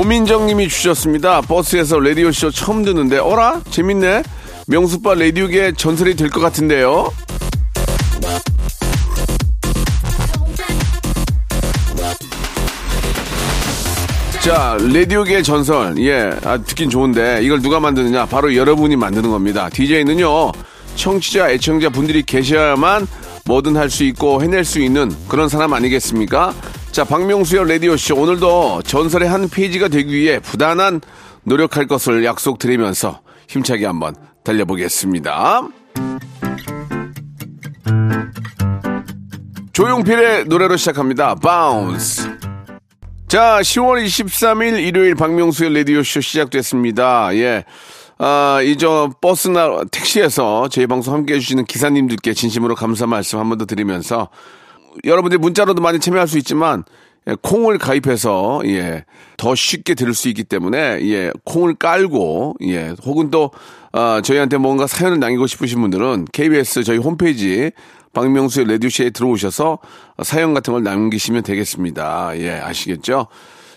고민정님이 주셨습니다. 버스에서 라디오 쇼 처음 듣는데, 어라? 재밌네? 명수빠 라디오계 전설이 될 것 같은데요? 자, 라디오계 전설. 예, 아, 듣긴 좋은데, 이걸 누가 만드느냐? 바로 여러분이 만드는 겁니다. DJ는요, 청취자, 애청자 분들이 계셔야만 뭐든 할 수 있고 해낼 수 있는 그런 사람 아니겠습니까? 자, 박명수의 라디오쇼. 오늘도 전설의 한 페이지가 되기 위해 부단한 노력할 것을 약속드리면서 힘차게 한번 달려보겠습니다. 조용필의 노래로 시작합니다. Bounce. 자, 10월 23일 일요일 박명수의 라디오쇼 시작됐습니다. 예. 아, 이저 버스나 택시에서 저희 방송 함께 해주시는 기사님들께 진심으로 감사 말씀 한 번 더 드리면서 여러분들 문자로도 많이 참여할 수 있지만 예, 콩을 가입해서 예, 더 쉽게 들을 수 있기 때문에 예, 콩을 깔고 예, 혹은 또 아, 저희한테 뭔가 사연을 남기고 싶으신 분들은 KBS 저희 홈페이지 박명수의 레디오쇼에 들어오셔서 사연 같은 걸 남기시면 되겠습니다. 예, 아시겠죠?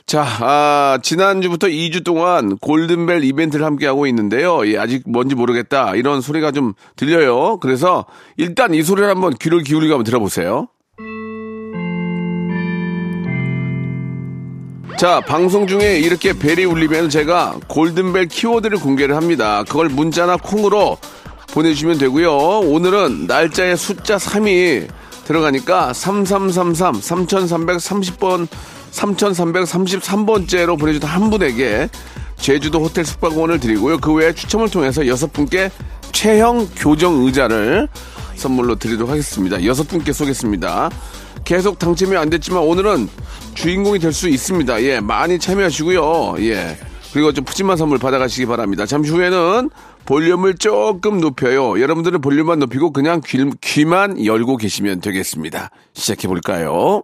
자, 아, 지난주부터 2주 동안 골든벨 이벤트를 함께하고 있는데요. 예, 아직 뭔지 모르겠다. 이런 소리가 좀 들려요. 그래서 일단 이 소리를 한번 귀를 기울이고 한번 들어보세요. 자, 방송 중에 이렇게 벨이 울리면 제가 골든벨 키워드를 공개를 합니다. 그걸 문자나 콩으로 보내주시면 되고요. 오늘은 날짜에 숫자 3이 들어가니까 3333 3330번 3333번째로 보내주던 한 분에게 제주도 호텔 숙박권을 드리고요. 그 외에 추첨을 통해서 여섯 분께 최형 교정 의자를 선물로 드리도록 하겠습니다. 여섯 분께 쏘겠습니다. 계속 당첨이 안 됐지만 오늘은 주인공이 될 수 있습니다. 예, 많이 참여하시고요. 예. 그리고 좀 푸짐한 선물 받아가시기 바랍니다. 잠시 후에는 볼륨을 조금 높여요. 여러분들은 볼륨만 높이고 그냥 귀, 귀만 열고 계시면 되겠습니다. 시작해 볼까요?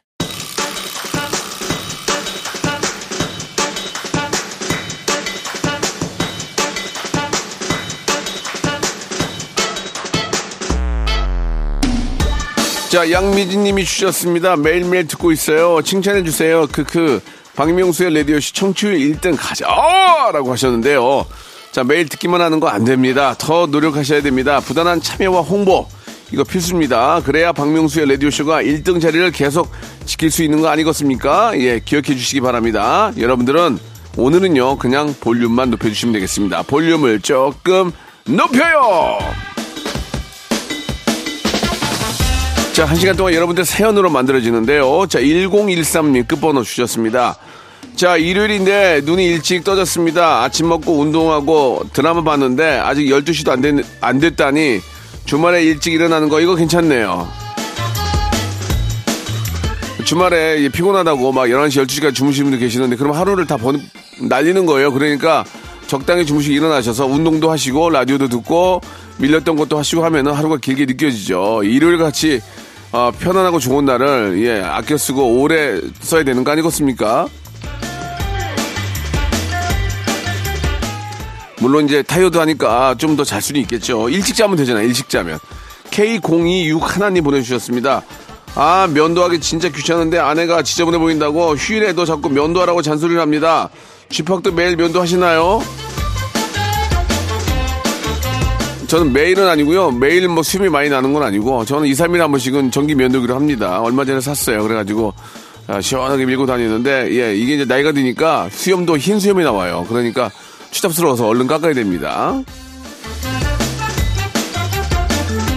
자, 양미진 님이 주셨습니다. 매일매일 듣고 있어요. 칭찬해 주세요. 크크. 박명수의 라디오씨 청취율 1등 가자! 라고 하셨는데요. 자, 매일 듣기만 하는 거 안 됩니다. 더 노력하셔야 됩니다. 부단한 참여와 홍보. 이거 필수입니다. 그래야 박명수의 라디오쇼가 1등 자리를 계속 지킬 수 있는 거 아니겠습니까? 예, 기억해 주시기 바랍니다. 여러분들은 오늘은요, 그냥 볼륨만 높여주시면 되겠습니다. 볼륨을 조금 높여요! 자, 한 시간 동안 여러분들 사연으로 만들어지는데요. 자, 1013님 끝번호 주셨습니다. 자, 일요일인데 눈이 일찍 떠졌습니다. 아침 먹고 운동하고 드라마 봤는데 아직 12시도 안, 됐, 안 됐다니 주말에 일찍 일어나는 거 이거 괜찮네요. 주말에 피곤하다고 막 11시, 12시까지 주무시는 분들 계시는데 그럼 하루를 다 번, 날리는 거예요. 그러니까 적당히 주무시고 일어나셔서 운동도 하시고 라디오도 듣고 밀렸던 것도 하시고 하면은 하루가 길게 느껴지죠. 일요일 같이 어, 편안하고 좋은 날을 예, 아껴 쓰고 오래 써야 되는 거 아니겠습니까? 물론 이제 타이어도 하니까 좀 더 잘 수는 있겠죠. 일찍 자면 되잖아요. 일찍 자면. K026 하나님 보내주셨습니다. 아 면도하기 진짜 귀찮은데 아내가 지저분해 보인다고 휴일에도 자꾸 면도하라고 잔소리를 합니다. 쥐팍도 매일 면도하시나요? 저는 매일은 아니고요. 매일 뭐 수염이 많이 나는 건 아니고 저는 2, 3일에 한 번씩은 전기 면도기를 합니다. 얼마 전에 샀어요. 그래가지고 아, 시원하게 밀고 다니는데 예 이게 이제 나이가 드니까 수염도 흰 수염이 나와요. 그러니까 추잡스러워서 얼른 깎아야 됩니다.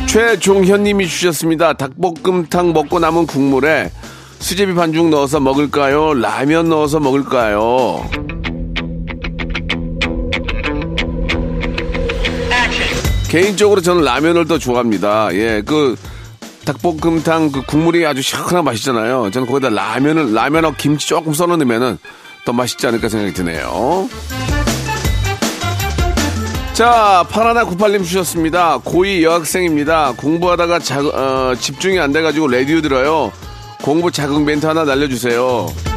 최종현님이 주셨습니다. 닭볶음탕 먹고 남은 국물에 수제비 반죽 넣어서 먹을까요? 라면 넣어서 먹을까요? 개인적으로 저는 라면을 더 좋아합니다. 예, 그 닭볶음탕 그 국물이 아주 시원한 맛이잖아요. 저는 거기다 라면을 라면하고 김치 조금 썰어 넣으면은 더 맛있지 않을까 생각이 드네요. 자, 파라나 98님 주셨습니다. 고2 여학생입니다. 공부하다가 자, 어, 집중이 안 돼가지고 라디오 들어요. 공부 자극 멘트 하나 날려주세요.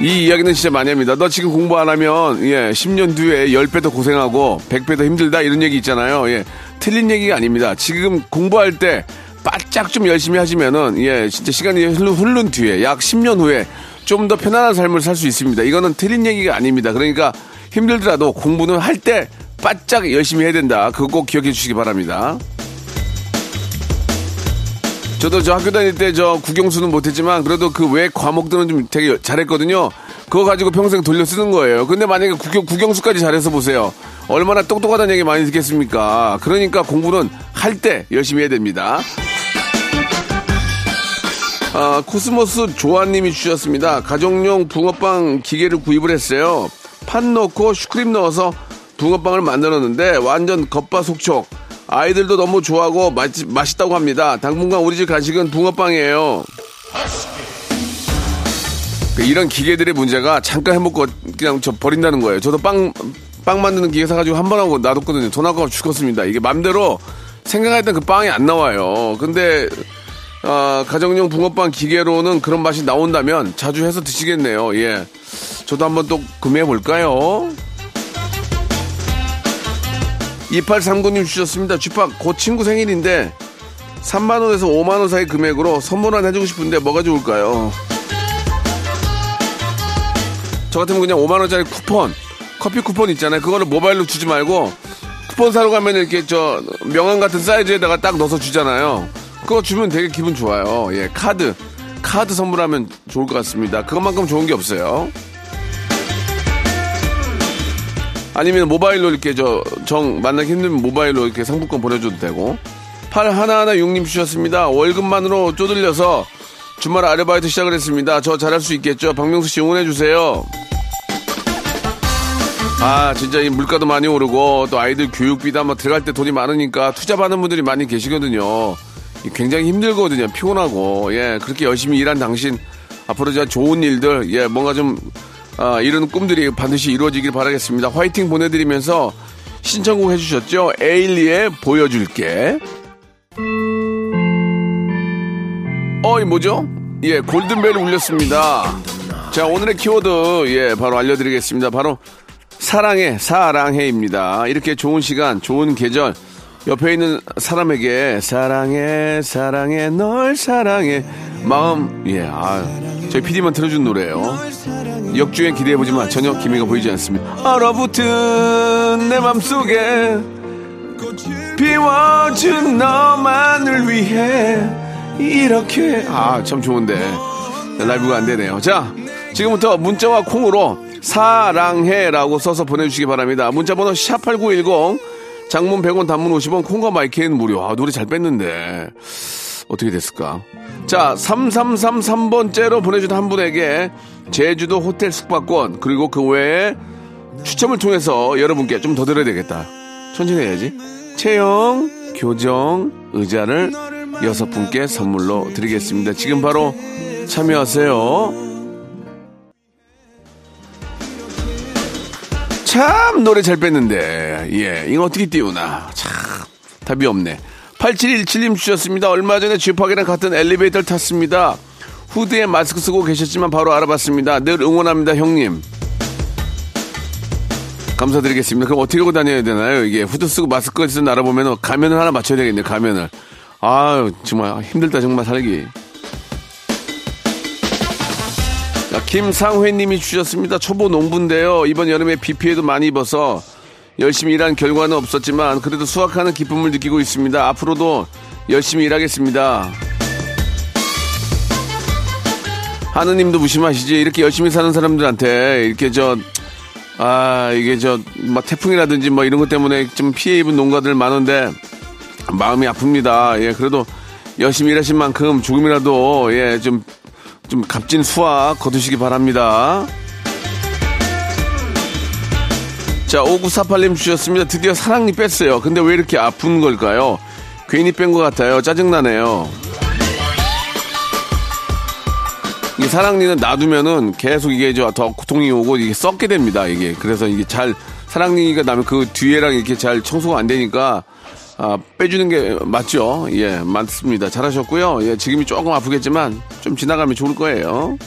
이 이야기는 진짜 많이 합니다. 너 지금 공부 안 하면, 예, 10년 뒤에 10배 더 고생하고 100배 더 힘들다 이런 얘기 있잖아요. 예, 틀린 얘기가 아닙니다. 지금 공부할 때 바짝 좀 열심히 하시면은, 예, 진짜 시간이 흐른, 흐른 뒤에 약 10년 후에 좀 더 편안한 삶을 살 수 있습니다. 이거는 틀린 얘기가 아닙니다. 그러니까 힘들더라도 공부는 할 때 바짝 열심히 해야 된다. 그거 꼭 기억해 주시기 바랍니다. 저도 저 학교 다닐 때 저 국영수는 못했지만 그래도 그 외 과목들은 좀 되게 잘했거든요. 그거 가지고 평생 돌려 쓰는 거예요. 근데 만약에 국영, 국영수까지 잘해서 보세요. 얼마나 똑똑하다는 얘기 많이 듣겠습니까? 그러니까 공부는 할 때 열심히 해야 됩니다. 아, 코스모스 조아님이 주셨습니다. 가정용 붕어빵 기계를 구입을 했어요. 판 넣고 슈크림 넣어서 붕어빵을 만들었는데 완전 겉바속촉. 아이들도 너무 좋아하고 맛, 맛있다고 합니다. 당분간 우리 집 간식은 붕어빵이에요. 그 이런 기계들의 문제가 잠깐 해먹고 그냥 저 버린다는 거예요. 저도 빵, 빵 만드는 기계 사가지고 한 번 하고 놔뒀거든요. 돈 아까워 죽었습니다. 이게 맘대로 생각했던 그 빵이 안 나와요. 근데, 어, 가정용 붕어빵 기계로는 그런 맛이 나온다면 자주 해서 드시겠네요. 예. 저도 한번 또 구매해 볼까요? 2839님 주셨습니다. 쥐팍 곧 친구 생일인데 3만원에서 5만원 사이 금액으로 선물 하나 해주고 싶은데 뭐가 좋을까요? 저 같으면 그냥 5만원짜리 쿠폰, 커피 쿠폰 있잖아요. 그거를 모바일로 주지 말고 쿠폰 사러 가면 이렇게 저 명함 같은 사이즈에다가 딱 넣어서 주잖아요. 그거 주면 되게 기분 좋아요. 예, 카드. 카드 선물하면 좋을 것 같습니다. 그것만큼 좋은 게 없어요. 아니면 모바일로 이렇게 저 정 만나기 힘들면 모바일로 이렇게 상품권 보내줘도 되고. 팔 하나하나 6님 주셨습니다. 월급만으로 쪼들려서 주말 아르바이트 시작을 했습니다. 저 잘할 수 있겠죠? 박명수 씨 응원해주세요. 아, 진짜 이 물가도 많이 오르고 또 아이들 교육비다 뭐 들어갈 때 돈이 많으니까 투자 받는 분들이 많이 계시거든요. 굉장히 힘들거든요. 피곤하고. 예, 그렇게 열심히 일한 당신 앞으로 저 좋은 일들, 예, 뭔가 좀 아, 이런 꿈들이 반드시 이루어지길 바라겠습니다. 화이팅 보내드리면서 신청곡 해주셨죠? 에일리의 보여줄게. 어이 뭐죠? 예, 골든벨 울렸습니다. 자, 오늘의 키워드 예, 바로 알려드리겠습니다. 바로 사랑해, 사랑해입니다. 이렇게 좋은 시간, 좋은 계절 옆에 있는 사람에게 사랑해, 사랑해, 널 사랑해 마음 예, 아, 저희 PD만 틀어준 노래예요. 역주행 기대해보지만 전혀 기미가 보이지 않습니다. 얼어붙은 내 맘속에 비워준 너만을 위해 이렇게 아 참 좋은데 라이브가 안 되네요. 자 지금부터 문자와 콩으로 사랑해라고 써서 보내주시기 바랍니다. 문자번호 샵 8910 장문 100원 단문 50원 콩과 마이크는 무료. 아 노래 잘 뺐는데 어떻게 됐을까? 자 3333번째로 보내준 한 분에게 제주도 호텔 숙박권 그리고 그 외에 추첨을 통해서 여러분께 좀 더 드려야 되겠다. 천천히 해야지. 채영, 교정, 의자를 여섯 분께 선물로 드리겠습니다. 지금 바로 참여하세요. 참 노래 잘 뺐는데 예 이거 어떻게 띄우나 참 답이 없네 8717님 주셨습니다 얼마 전에 쥐팍이랑 같은 엘리베이터를 탔습니다 후드에 마스크 쓰고 계셨지만 바로 알아봤습니다 늘 응원합니다 형님 감사드리겠습니다 그럼 어떻게 하고 다녀야 되나요 이게 후드 쓰고 마스크 쓰는 알아보면 가면을 하나 맞춰야 되겠네요 가면을 아유 정말 힘들다 정말 살기 자, 김상회님이 주셨습니다. 초보 농부인데요. 이번 여름에 비 피해도 많이 입어서 열심히 일한 결과는 없었지만 그래도 수확하는 기쁨을 느끼고 있습니다. 앞으로도 열심히 일하겠습니다. 하느님도 무심하시지 이렇게 열심히 사는 사람들한테 이렇게 저 아, 이게 저, 뭐 태풍이라든지 뭐 이런 것 때문에 좀 피해 입은 농가들 많은데 마음이 아픕니다. 예, 그래도 열심히 일하신 만큼 조금이라도 예, 좀, 좀 값진 수확 거두시기 바랍니다. 자, 5948님 주셨습니다. 드디어 사랑니 뺐어요. 근데 왜 이렇게 아픈 걸까요? 괜히 뺀 것 같아요. 짜증나네요. 사랑니는 놔두면은 계속 이게 저더 고통이 오고 이게 썩게 됩니다. 이게 그래서 이게 잘 사랑니가 나면 그 뒤에랑 이렇게 잘 청소가 안 되니까 아, 빼주는 게 맞죠? 예, 맞습니다. 잘하셨고요. 예, 지금이 조금 아프겠지만 좀 지나가면 좋을 거예요.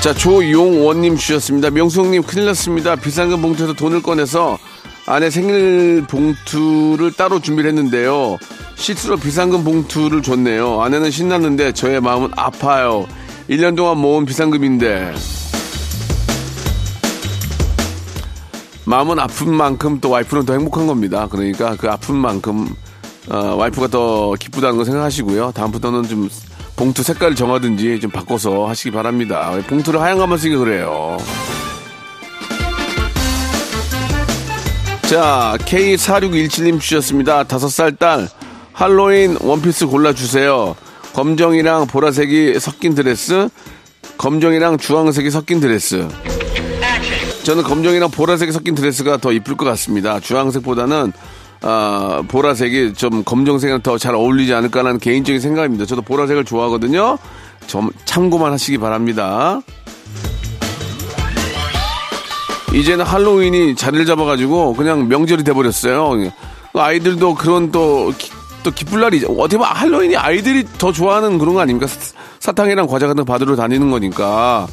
자, 조용원님 주셨습니다. 명수형님 큰일 났습니다. 비상금 봉투에서 돈을 꺼내서 아내 생일 봉투를 따로 준비를 했는데요. 실수로 비상금 봉투를 줬네요. 아내는 신났는데 저의 마음은 아파요. 1년 동안 모은 비상금인데. 마음은 아픈 만큼 또 와이프는 더 행복한 겁니다. 그러니까 그 아픈 만큼 어, 와이프가 더 기쁘다는 거 생각하시고요. 다음부터는 좀 봉투 색깔을 정하든지 좀 바꿔서 하시기 바랍니다. 봉투를 하얀 것만 쓰기 그래요. 자, K4617님 주셨습니다. 다섯 살 딸, 할로윈 원피스 골라주세요. 검정이랑 보라색이 섞인 드레스, 검정이랑 주황색이 섞인 드레스. 저는 검정이랑 보라색이 섞인 드레스가 더 이쁠 것 같습니다. 주황색보다는 아, 보라색이 좀 검정색이랑 더 잘 어울리지 않을까라는 개인적인 생각입니다. 저도 보라색을 좋아하거든요. 좀 참고만 하시기 바랍니다. 이제는 할로윈이 자리를 잡아가지고 그냥 명절이 돼버렸어요. 아이들도 그런 또, 기, 또 기쁠 날이, 어떻게 보면 할로윈이 아이들이 더 좋아하는 그런 거 아닙니까? 사, 탕이랑 과자 같은 거 받으러 다니는 거니까.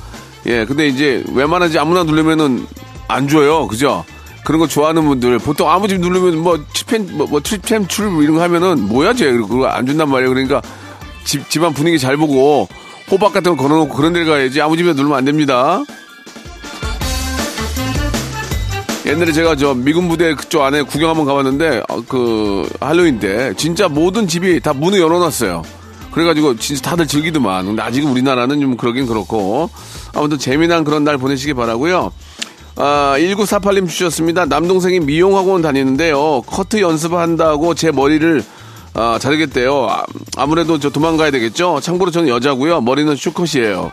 예, 근데 이제 웬만하지 아무나 누르면은 안 줘요. 그죠? 그런 거 좋아하는 분들 보통 아무 집 누르면 뭐 트리펜 뭐, 뭐 트리펜 출 이런 거 하면은 뭐야 쟤 그거 안 준단 말이에요. 그러니까 집 집안 분위기 잘 보고 호박 같은 거 걸어놓고 그런 데 가야지 아무 집에 누르면 안 됩니다. 옛날에 제가 저 미군 부대 그쪽 안에 구경 한번 가봤는데 어, 그 할로윈 때 진짜 모든 집이 다 문을 열어놨어요. 그래가지고 진짜 다들 즐기더만. 근데 아직은 우리나라는 좀 그러긴 그렇고 아무튼 재미난 그런 날 보내시기 바라고요. 아, 1948님 주셨습니다. 남동생이 미용학원 다니는데요. 커트 연습한다고 제 머리를 아, 자르겠대요. 아, 무래도저 도망가야 되겠죠? 참고로 저는 여자고요. 머리는 슈컷이에요.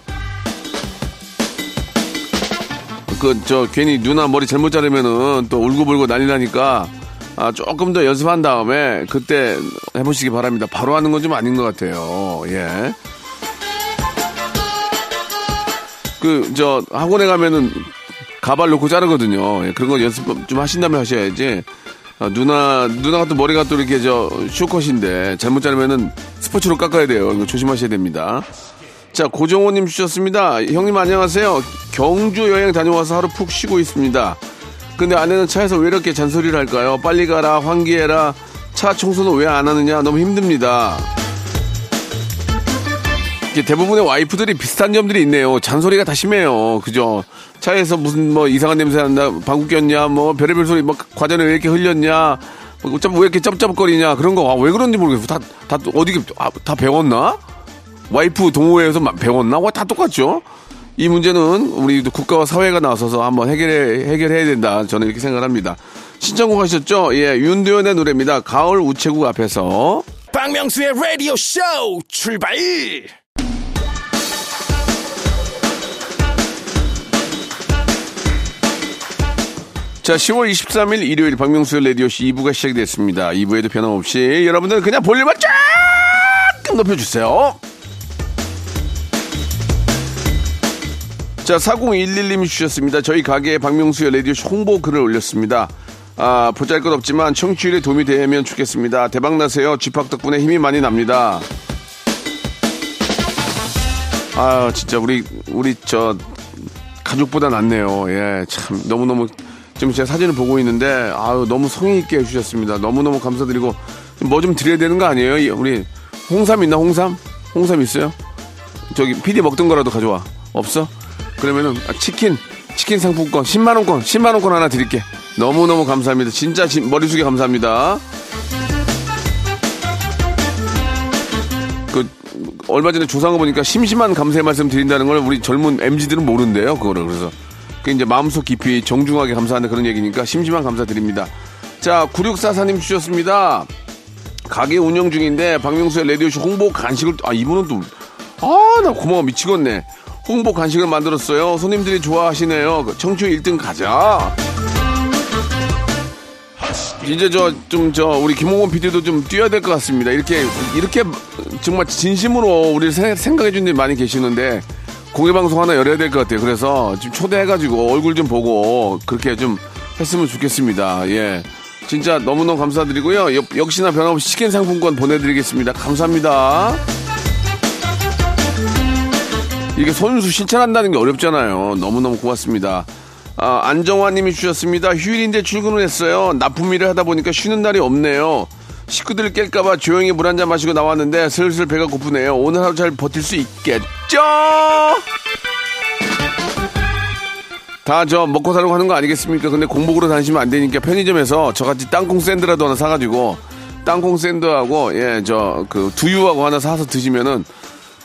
그, 저, 괜히 누나 머리 잘못 자르면은 또 울고불고 난리 나니까 아, 조금 더 연습한 다음에 그때 해보시기 바랍니다. 바로 하는 건 좀 아닌 것 같아요. 예. 그, 저, 학원에 가면은 가발 놓고 자르거든요. 예, 그런 거 연습 좀 하신 다음에 하셔야지. 아, 누나, 누나가 또 머리가 또 이렇게 저 슈컷인데 잘못 자르면은 스포츠로 깎아야 돼요. 이거 조심하셔야 됩니다. 자, 고정호님 주셨습니다. 형님 안녕하세요. 경주 여행 다녀와서 하루 푹 쉬고 있습니다. 근데 아내는 차에서 왜 이렇게 잔소리를 할까요? 빨리 가라, 환기해라. 차 청소는 왜 안 하느냐? 너무 힘듭니다. 대부분의 와이프들이 비슷한 점들이 있네요. 잔소리가 다 심해요. 그죠? 차에서 무슨 뭐 이상한 냄새 난다, 방구 꼈냐, 뭐 별의별 소리, 뭐 과자는 왜 이렇게 흘렸냐, 뭐왜 이렇게 쩝쩝거리냐, 그런 거, 아, 왜 그런지 모르겠어. 다, 다, 어디, 아, 다 배웠나? 와이프 동호회에서 배웠나? 와, 다 똑같죠? 이 문제는 우리 국가와 사회가 나서서 한번 해결해, 해결해야 된다. 저는 이렇게 생각을 합니다. 신청곡 하셨죠? 예, 윤도현의 노래입니다. 가을 우체국 앞에서. 박명수의 라디오 쇼 출발! 자, 10월 23일 일요일 박명수의 라디오쇼 2부가 시작됐습니다. 2부에도 변함없이 여러분들 그냥 볼륨을 쫙 높여주세요. 자, 4011님이 주셨습니다. 저희 가게에 박명수의 라디오쇼 홍보 글을 올렸습니다. 아, 보잘 것 없지만 청취율에 도움이 되면 좋겠습니다. 대박나세요. 집합 덕분에 힘이 많이 납니다. 아, 진짜 우리, 우리 저, 가족보다 낫네요. 예, 참, 너무너무 지금 제가 사진을 보고 있는데 아유 너무 성의 있게 해주셨습니다. 너무 너무 감사드리고 뭐 좀 드려야 되는 거 아니에요? 우리 홍삼 있나 홍삼? 홍삼 있어요? 저기 PD 먹던 거라도 가져와. 없어? 그러면은 아, 치킨 치킨 상품권 10만 원권 10만 원권 하나 드릴게. 너무 너무 감사합니다. 진짜 머리 숙여 감사합니다. 그 얼마 전에 조사한 거 보니까 심심한 감사의 말씀 드린다는 걸 우리 젊은 MZ들은 모른대요. 그거를. 그래서 그 이제 마음속 깊이 정중하게 감사하는 그런 얘기니까 심심한 감사 드립니다. 자, 9644님 주셨습니다. 가게 운영 중인데 박명수의 라디오쇼 홍보 간식을 아 이분은 또 아 나 고마워 미치겠네 홍보 간식을 만들었어요. 손님들이 좋아하시네요. 그 청취율 1등 가자. 이제 저 좀 저 우리 김홍원 PD도 좀 뛰어야 될 것 같습니다. 이렇게 이렇게 정말 진심으로 우리를 생- 생각해 주는 분들이 많이 계시는데 공개 방송 하나 열어야 될 것 같아요. 그래서 지금 초대해가지고 얼굴 좀 보고 그렇게 좀 했으면 좋겠습니다. 예. 진짜 너무너무 감사드리고요. 역, 역시나 변함없이 치킨 상품권 보내드리겠습니다. 감사합니다. 이게 손수 실천한다는 게 어렵잖아요. 너무너무 고맙습니다. 아, 안정화 님이 주셨습니다. 휴일인데 출근을 했어요. 납품 일을 하다 보니까 쉬는 날이 없네요. 식구들 깰까봐 조용히 물 한 잔 마시고 나왔는데 슬슬 배가 고프네요. 오늘 하루 잘 버틸 수 있겠죠? 다 저 먹고 살려고 하는 거 아니겠습니까? 근데 공복으로 다니시면 안 되니까 편의점에서 저같이 땅콩 샌드라도 하나 사가지고 땅콩 샌드하고 예 저 그 두유하고 하나 사서 드시면은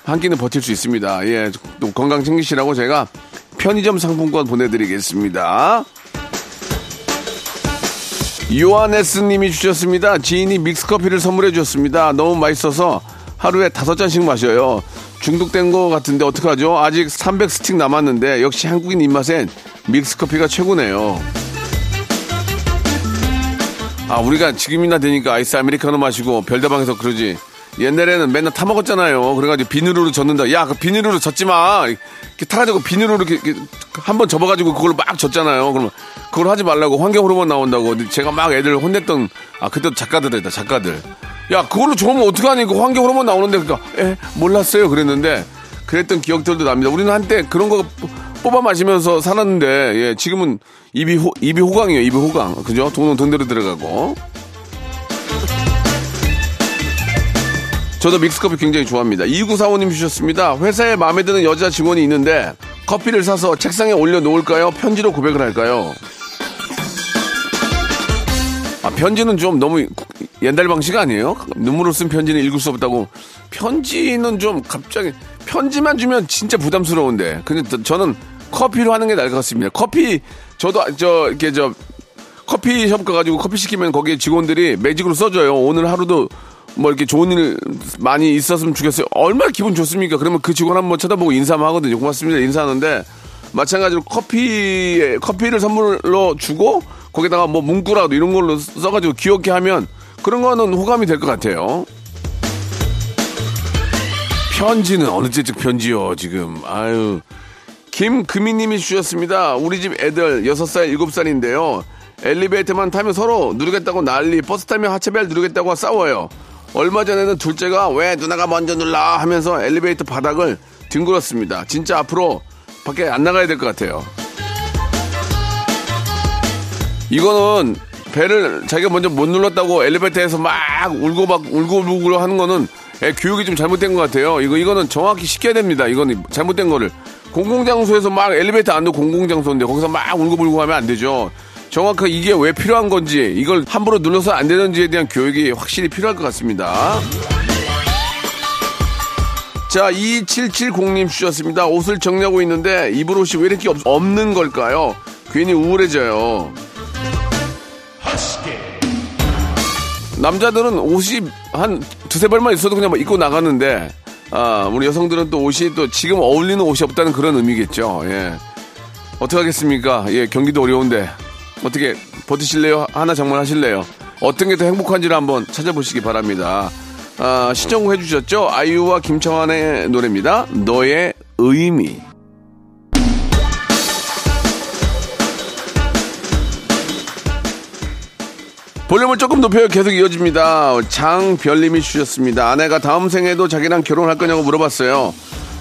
한 끼는 버틸 수 있습니다. 예, 또 건강 챙기시라고 제가 편의점 상품권 보내드리겠습니다. 요하네스 님이 주셨습니다. 지인이 믹스커피를 선물해 주셨습니다. 너무 맛있어서 하루에 다섯 잔씩 마셔요. 중독된 거 같은데 어떡하죠? 아직 300스틱 남았는데 역시 한국인 입맛엔 믹스커피가 최고네요. 아, 우리가 지금이나 되니까 아이스 아메리카노 마시고 별다방에서 그러지. 옛날에는 맨날 타 먹었잖아요. 그래가지고 비누로 젓는다. 야, 그 비누로 젓지 마. 이렇게 타가지고 비누로 이렇게, 이렇게 한번 접어가지고 그걸로 막 젓잖아요. 그러면 그걸 하지 말라고 환경 호르몬 나온다고. 제가 막 애들 혼냈던, 아, 그때 작가들이다, 작가들. 야, 그걸로 저으면 어떡하니? 그 환경 호르몬 나오는데, 그니까, 에, 몰랐어요. 그랬는데, 그랬던 기억들도 납니다. 우리는 한때 그런 거 뽑아 마시면서 살았는데, 예, 지금은 입이 호, 입이 호강이에요. 입이 호강. 그죠? 돈은 돈대로 들어가고. 저도 믹스커피 굉장히 좋아합니다. 2945님 주셨습니다. 회사에 마음에 드는 여자 직원이 있는데 커피를 사서 책상에 올려놓을까요? 편지로 고백을 할까요? 아, 편지는 좀 너무 옛날 방식 아니에요? 눈물을 쓴 편지는 읽을 수 없다고. 편지는 좀 갑자기, 편지만 주면 진짜 부담스러운데. 근데 저- 저는 커피로 하는 게 나을 것 같습니다. 커피, 저도, 아, 저, 이렇게 저, 커피숍 가가지고 커피 시키면 거기에 직원들이 매직으로 써줘요. 오늘 하루도 뭐 이렇게 좋은 일 많이 있었으면 좋겠어요. 얼마나 기분 좋습니까? 그러면 그 직원 한번 쳐다보고 인사만 하거든요. 고맙습니다. 인사하는데 마찬가지로 커피 커피를 선물로 주고 거기다가 뭐 문구라도 이런 걸로 써가지고 귀엽게 하면 그런 거는 호감이 될 것 같아요. 편지는 어느 때적 편지요 지금 아유 김금희님이 주셨습니다. 우리 집 애들 6살, 7살인데요. 엘리베이터만 타면 서로 누르겠다고 난리, 버스 타면 하체벨 누르겠다고 싸워요. 얼마 전에는 둘째가 왜 누나가 먼저 눌러 하면서 엘리베이터 바닥을 뒹굴었습니다. 진짜 앞으로 밖에 안 나가야 될 것 같아요. 이거는 배를 자기가 먼저 못 눌렀다고 엘리베이터에서 막 울고 막 울고 울고 하는 거는 애 교육이 좀 잘못된 것 같아요. 이거 이거는 정확히 시켜야 됩니다. 이거는 잘못된 거를 공공장소에서 막 엘리베이터 안도 공공장소인데 거기서 막 울고 불고 하면 안 되죠. 정확하게 이게 왜 필요한 건지 이걸 함부로 눌러서 안 되는지에 대한 교육이 확실히 필요할 것 같습니다. 자, 2770님 주셨습니다. 옷을 정리하고 있는데 입을 옷이 왜 이렇게 없, 없는 걸까요? 괜히 우울해져요. 남자들은 옷이 한 두세 벌만 있어도 그냥 막 입고 나가는데, 아, 우리 여성들은 또 옷이 또 지금 어울리는 옷이 없다는 그런 의미겠죠. 예. 어떡하겠습니까? 예, 경기도 어려운데. 어떻게 버티실래요? 하나 장만하실래요? 어떤 게 더 행복한지를 한번 찾아보시기 바랍니다. 아, 시청해 주셨죠? 아이유와 김창완의 노래입니다. 너의 의미. 볼륨을 조금 높여요. 계속 이어집니다. 장별님이 주셨습니다. 아내가 다음 생에도 자기랑 결혼할 거냐고 물어봤어요.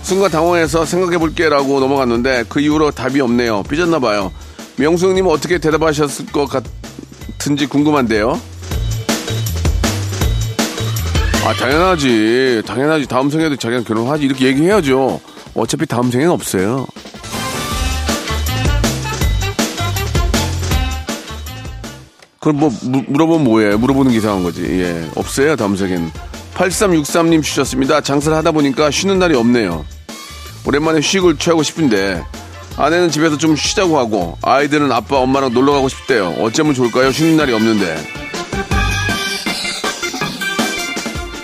순간 당황해서 생각해 볼게라고 넘어갔는데 그 이후로 답이 없네요. 삐졌나 봐요. 명수 형님은 어떻게 대답하셨을 것 같은지 궁금한데요. 아 당연하지. 당연하지. 다음 생에도 자기랑 결혼하지. 이렇게 얘기해야죠. 어차피 다음 생에는 없어요. 그럼 뭐 무- 물어보면 뭐예요? 물어보는 게 이상한 거지. 예, 없어요 다음 생엔. 8363님 주셨습니다. 장사를 하다 보니까 쉬는 날이 없네요. 오랜만에 휴식을 취하고 싶은데 아내는 집에서 좀 쉬자고 하고 아이들은 아빠 엄마랑 놀러 가고 싶대요. 어쩌면 좋을까요? 쉬는 날이 없는데.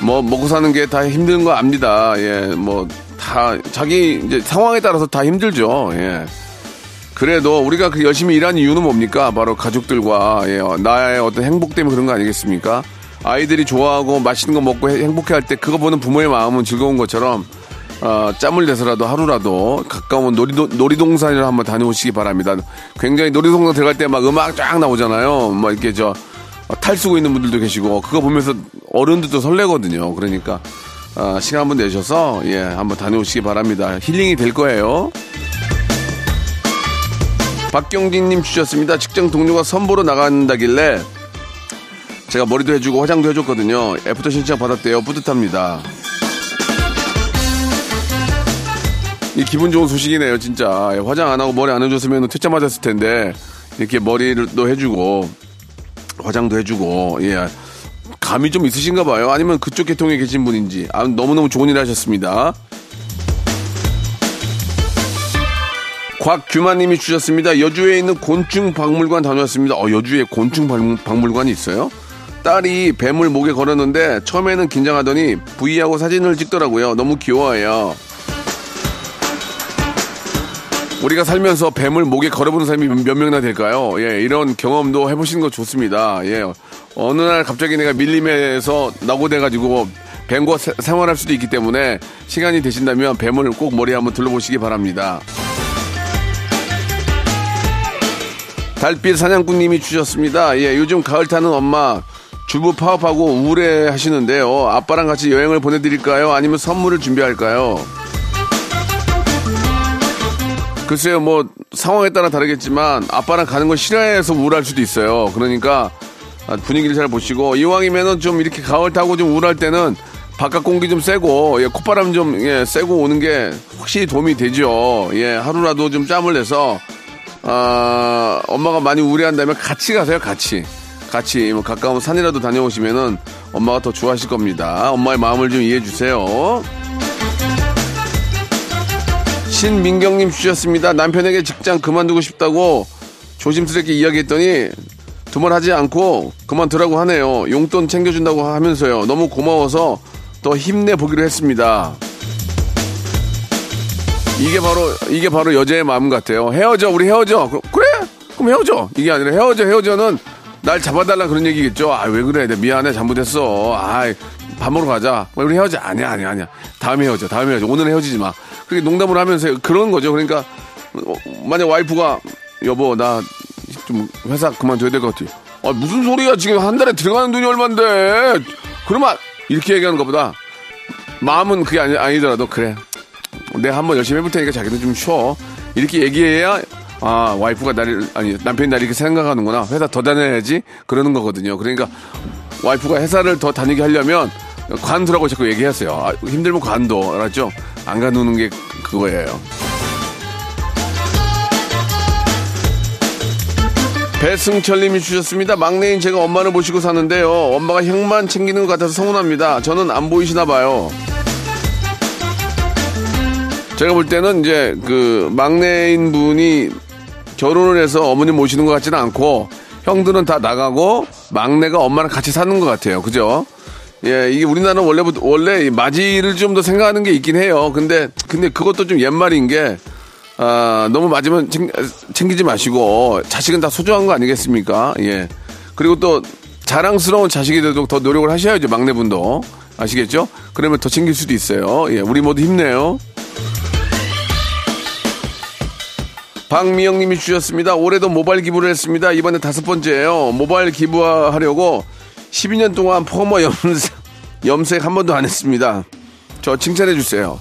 뭐 먹고 사는 게 다 힘든 거 압니다. 예, 뭐 다 자기 이제 상황에 따라서 다 힘들죠. 예. 그래도 우리가 그 열심히 일하는 이유는 뭡니까? 바로 가족들과 예, 나의 어떤 행복 때문에 그런 거 아니겠습니까? 아이들이 좋아하고 맛있는 거 먹고 행복해 할 때 그거 보는 부모의 마음은 즐거운 것처럼 어, 짬을 내서라도 하루라도 가까운 놀이도, 놀이동산을 한번 다녀오시기 바랍니다. 굉장히 놀이동산 들어갈 때 막 음악 쫙 나오잖아요. 막 이렇게 저탈 쓰고 있는 분들도 계시고 그거 보면서 어른들도 설레거든요. 그러니까 어, 시간 한번 내셔서 예 한번 다녀오시기 바랍니다. 힐링이 될 거예요. 박경진님 주셨습니다. 직장 동료가 선보러 나간다길래 제가 머리도 해주고 화장도 해줬거든요. 애프터 신청 받았대요. 뿌듯합니다. 이 기분 좋은 소식이네요, 진짜. 예, 화장 안 하고 머리 안 해줬으면 퇴짜 맞았을 텐데 이렇게 머리도 해주고 화장도 해주고 예 감이 좀 있으신가 봐요. 아니면 그쪽 계통에 계신 분인지 아, 너무너무 좋은 일 하셨습니다. 곽규만님이 주셨습니다. 여주에 있는 곤충 박물관 다녀왔습니다. 어, 여주에 곤충 박물관이 있어요? 딸이 뱀을 목에 걸었는데 처음에는 긴장하더니 부위하고 사진을 찍더라고요. 너무 귀여워요. 우리가 살면서 뱀을 목에 걸어보는 사람이 몇 명이나 될까요? 예, 이런 경험도 해보시는 거 좋습니다. 예, 어느 날 갑자기 내가 밀림에서 낙오돼가지고 뱀과 세, 생활할 수도 있기 때문에 시간이 되신다면 뱀을 꼭 머리에 한번 둘러보시기 바랍니다. 달빛 사냥꾼님이 주셨습니다. 예, 요즘 가을 타는 엄마 주부 파업하고 우울해 하시는데요. 아빠랑 같이 여행을 보내드릴까요? 아니면 선물을 준비할까요? 글쎄요, 뭐 상황에 따라 다르겠지만 아빠랑 가는 걸 싫어해서 우울할 수도 있어요. 그러니까 분위기를 잘 보시고 이왕이면은 좀 이렇게 가을 타고 좀 우울할 때는 바깥 공기 좀 쐬고 예, 콧바람 좀 예, 쐬고 오는 게 확실히 도움이 되죠. 예, 하루라도 좀 짬을 내서 아, 엄마가 많이 우울해한다면 같이 가세요, 같이. 같이 뭐 가까운 산이라도 다녀오시면은 엄마가 더 좋아하실 겁니다. 엄마의 마음을 좀 이해해 주세요. 신민경님 주셨습니다. 남편에게 직장 그만두고 싶다고 조심스럽게 이야기했더니 두말 하지 않고 그만두라고 하네요. 용돈 챙겨준다고 하면서요. 너무 고마워서 더 힘내 보기로 했습니다. 이게 바로, 이게 바로 여자의 마음 같아요. 헤어져, 우리 헤어져. 그래? 그럼 헤어져. 이게 아니라 헤어져, 헤어져는 날 잡아달라 그런 얘기겠죠. 아, 왜 그래? 미안해. 잘못했어. 아, 밥 먹으러 가자. 우리 헤어져. 아니야, 아니야, 아니야. 다음에 헤어져. 다음에 헤어져. 오늘 헤어지지 마. 그렇게 농담을 하면서 그런 거죠. 그러니까 어, 만약 와이프가 여보 나 좀 회사 그만둬야 될 것 같아. 아 무슨 소리야 지금 한 달에 들어가는 돈이 얼만데? 그러면 이렇게 얘기하는 것보다 마음은 그게 아니, 아니더라도 그래. 내가 한번 열심히 해볼 테니까 자기도 좀 쉬어. 이렇게 얘기해야 아 와이프가 나를 아니 남편이 나를 이렇게 생각하는구나. 회사 더 다녀야지 그러는 거거든요. 그러니까 와이프가 회사를 더 다니게 하려면 관두라고 자꾸 얘기하세요. 아, 힘들면 관둬. 알았죠? 안 가누는 게 그거예요. 배승철님이 주셨습니다. 막내인 제가 엄마를 모시고 사는데요. 엄마가 형만 챙기는 것 같아서 서운합니다. 저는 안 보이시나 봐요. 제가 볼 때는 이제 그 막내인 분이 결혼을 해서 어머님 모시는 것 같지는 않고 형들은 다 나가고 막내가 엄마랑 같이 사는 것 같아요. 그죠? 예, 이게 우리나라는 원래부터, 원래 맞이를 좀 더 생각하는 게 있긴 해요. 근데, 근데 그것도 좀 옛말인 게, 아, 너무 맞으면 챙, 챙기지 마시고, 자식은 다 소중한 거 아니겠습니까? 예. 그리고 또, 자랑스러운 자식이 돼도 더 노력을 하셔야죠, 막내분도. 아시겠죠? 그러면 더 챙길 수도 있어요. 예, 우리 모두 힘내요. 박미영 님이 주셨습니다. 올해도 모바일 기부를 했습니다. 이번에 다섯 번째예요. 모바일 기부하려고 12년 동안 포머 염색, 염색 한 번도 안 했습니다. 저 칭찬해 주세요.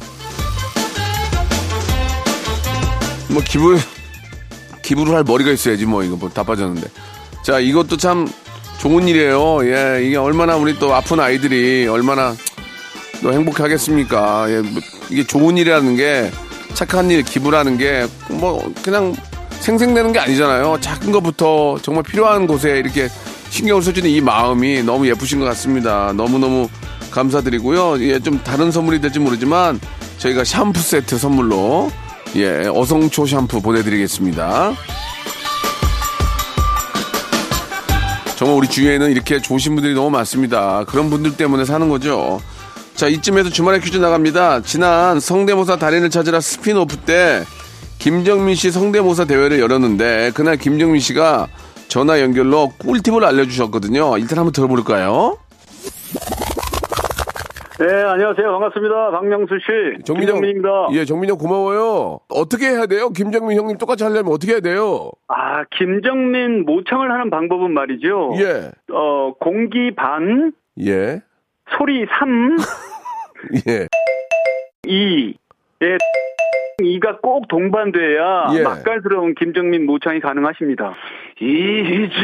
뭐 기부 기부를 할 머리가 있어야지 뭐 이거 뭐 다 빠졌는데. 자 이것도 참 좋은 일이에요. 예 이게 얼마나 우리 또 아픈 아이들이 얼마나 또 행복하겠습니까. 예, 뭐 이게 좋은 일이라는 게 착한 일 기부라는 게 뭐 그냥 생생되는 게 아니잖아요. 작은 것부터 정말 필요한 곳에 이렇게 신경을 써주는 이 마음이 너무 예쁘신 것 같습니다. 너무너무 감사드리고요. 예, 좀 다른 선물이 될지 모르지만 저희가 샴푸 세트 선물로 예, 어성초 샴푸 보내드리겠습니다. 정말 우리 주위에는 이렇게 좋으신 분들이 너무 많습니다. 그런 분들 때문에 사는 거죠. 자, 이쯤에서 주말에 퀴즈 나갑니다. 지난 성대모사 달인을 찾으라 스피노프 때 김정민 씨 성대모사 대회를 열었는데 그날 김정민 씨가 전화 연결로 꿀팁을 알려주셨거든요. 일단 한번 들어볼까요? 네, 안녕하세요. 반갑습니다. 박명수 씨. 정민 형. 김정민입니다. 예, 정민 형 고마워요. 어떻게 해야 돼요? 김정민 형님 똑같이 하려면 어떻게 해야 돼요? 아, 김정민 모창을 하는 방법은 말이죠. 예, 어, 공기 반, 예, 소리 3, 예. 2. 예, 2가 꼭 동반돼야 예. 맛깔스러운 김정민 모창이 가능하십니다. 이젠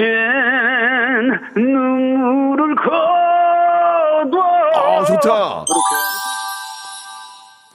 눈물을 거둬. 아, 좋다.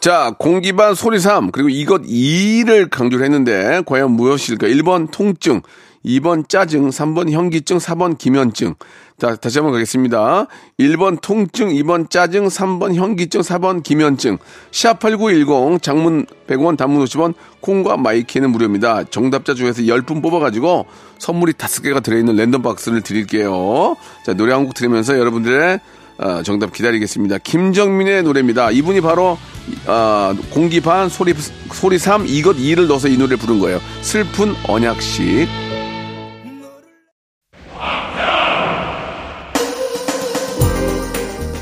자, 공기반 소리삼, 그리고 이것 2를 강조를 했는데, 과연 무엇일까? 1번 통증, 2번 짜증, 3번 현기증, 4번 기면증. 자, 다시 한번 가겠습니다. 1번 통증, 2번 짜증, 3번 현기증, 4번 기면증. 샵8910, 장문 100원, 단문 50원, 콩과 my K는 무료입니다. 정답자 중에서 10분 뽑아가지고 선물이 5개가 들어있는 랜덤 박스를 드릴게요. 자, 노래 한 곡 들으면서 여러분들의 어, 정답 기다리겠습니다. 김정민의 노래입니다. 이분이 바로 어, 공기 반 소리 소리 3 이것 2를 넣어서 이 노래를 부른 거예요. 슬픈 언약식.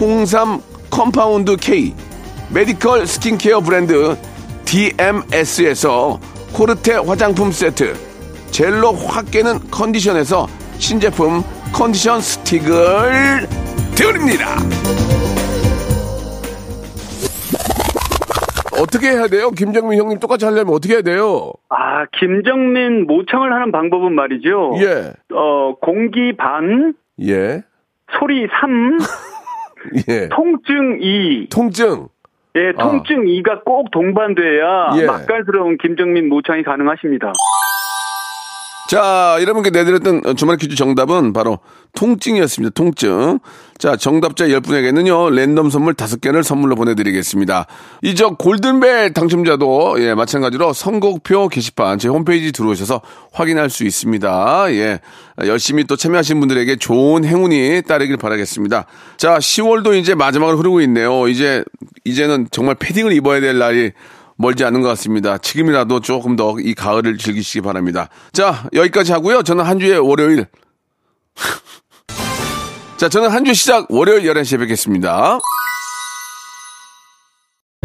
홍삼 compound K medical 스킨케어 브랜드 DMS에서 코르테 화장품 세트 젤로 확 깨는 컨디션에서 신제품 컨디션 스틱을 드립니다. 어떻게 해야 돼요? 김정민 형님 똑같이 하려면 어떻게 해야 돼요? 아, 김정민 모창을 하는 방법은 말이죠. 예, 어, 공기 반, 예, 소리 3, 예. 통증 2. 통증. 예, 통증 2가 꼭 동반돼야 예. 맛깔스러운 김정민 모창이 가능하십니다. 자, 여러분께 내드렸던 주말 퀴즈 정답은 바로 통증이었습니다. 통증. 자, 정답자 10분에게는요, 랜덤 선물 5개를 선물로 보내드리겠습니다. 이저 골든벨 당첨자도, 예, 마찬가지로 선곡표 게시판, 제 홈페이지 들어오셔서 확인할 수 있습니다. 예. 열심히 또 참여하신 분들에게 좋은 행운이 따르길 바라겠습니다. 자, 10월도 이제 마지막으로 흐르고 있네요. 이제, 이제는 정말 패딩을 입어야 될 날이 멀지 않은 것 같습니다. 지금이라도 조금 더 이 가을을 즐기시기 바랍니다. 자, 여기까지 하고요. 저는 한 주의 월요일. 자, 저는 한 주 시작 월요일 11시에 뵙겠습니다.